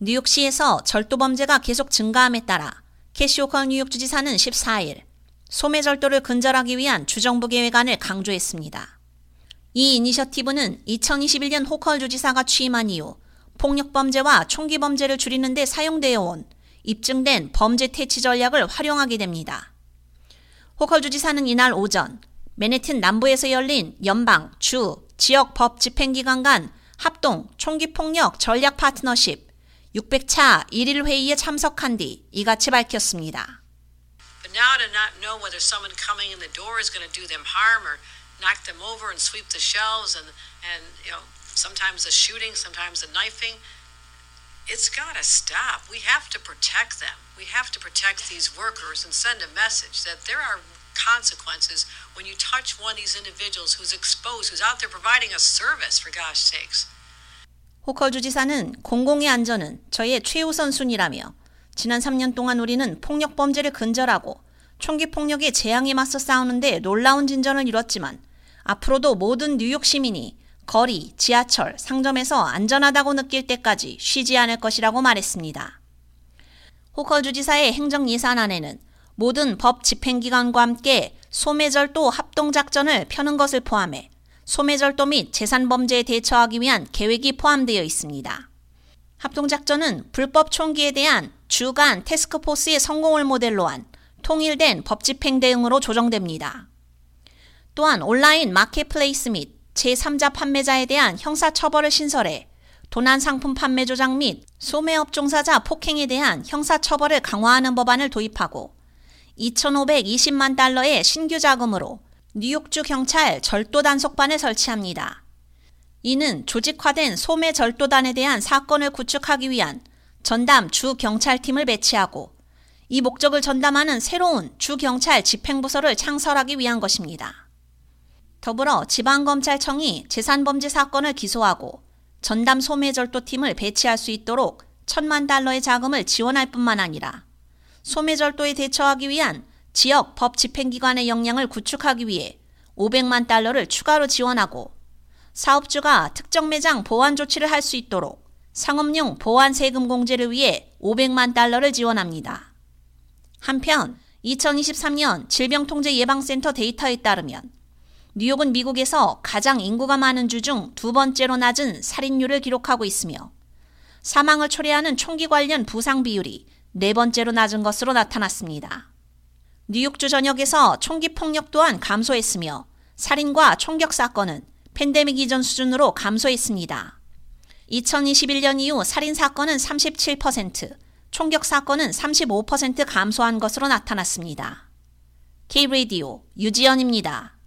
뉴욕시에서 절도 범죄가 계속 증가함에 따라 캐시 호컬 뉴욕 주지사는 14일 소매 절도를 근절하기 위한 주정부 계획안을 강조했습니다. 이 이니셔티브는 2021년 호컬 주지사가 취임한 이후 폭력 범죄와 총기 범죄를 줄이는 데 사용되어 온 입증된 범죄 퇴치 전략을 활용하게 됩니다. 호컬 주지사는 이날 오전 맨해튼 남부에서 열린 연방, 주, 지역 법 집행기관 간 합동 총기 폭력 전략 파트너십 600차 1일 회의에 참석한 뒤 이같이 밝혔습니다. But now to not know whether someone coming in the door is going to do them harm or knock them over and sweep the shelves and and you know sometimes the shooting, sometimes the knifing. It's got to stop. We have to protect them. We have to protect these workers and send a message that there are consequences when you touch one of these individuals who's exposed, who's out there providing a service, for gosh sakes. 호컬 주지사는 공공의 안전은 저희의 최우선 순위라며 지난 3년 동안 우리는 폭력 범죄를 근절하고 총기 폭력의 재앙에 맞서 싸우는데 놀라운 진전을 이뤘지만 앞으로도 모든 뉴욕 시민이 거리, 지하철, 상점에서 안전하다고 느낄 때까지 쉬지 않을 것이라고 말했습니다. 호컬 주지사의 행정 예산안에는 모든 법 집행기관과 함께 소매절도 합동작전을 펴는 것을 포함해 소매절도 및 재산범죄에 대처하기 위한 계획이 포함되어 있습니다. 합동작전은 불법 총기에 대한 주간 테스크포스의 성공을 모델로 한 통일된 법 집행 대응으로 조정됩니다. 또한 온라인 마켓플레이스 및 제3자 판매자에 대한 형사처벌을 신설해 도난 상품 판매 조작 및 소매업 종사자 폭행에 대한 형사처벌을 강화하는 법안을 도입하고 2,520만 달러의 신규 자금으로 뉴욕주 경찰 절도 단속반을 설치합니다. 이는 조직화된 소매 절도단에 대한 사건을 구축하기 위한 전담 주 경찰팀을 배치하고 이 목적을 전담하는 새로운 주 경찰 집행부서를 창설하기 위한 것입니다. 더불어 지방검찰청이 재산범죄 사건을 기소하고 전담 소매 절도팀을 배치할 수 있도록 천만 달러의 자금을 지원할 뿐만 아니라 소매절도에 대처하기 위한 지역 법 집행기관의 역량을 구축하기 위해 500만 달러를 추가로 지원하고 사업주가 특정 매장 보안 조치를 할 수 있도록 상업용 보안 세금 공제를 위해 500만 달러를 지원합니다. 한편 2023년 질병통제 예방센터 데이터에 따르면 뉴욕은 미국에서 가장 인구가 많은 주 중 두 번째로 낮은 살인율을 기록하고 있으며 사망을 초래하는 총기 관련 부상 비율이 네 번째로 낮은 것으로 나타났습니다. 뉴욕주 전역에서 총기 폭력 또한 감소했으며 살인과 총격 사건은 팬데믹 이전 수준으로 감소했습니다. 2021년 이후 살인 사건은 37%, 총격 사건은 35% 감소한 것으로 나타났습니다. K-Radio 유지연입니다.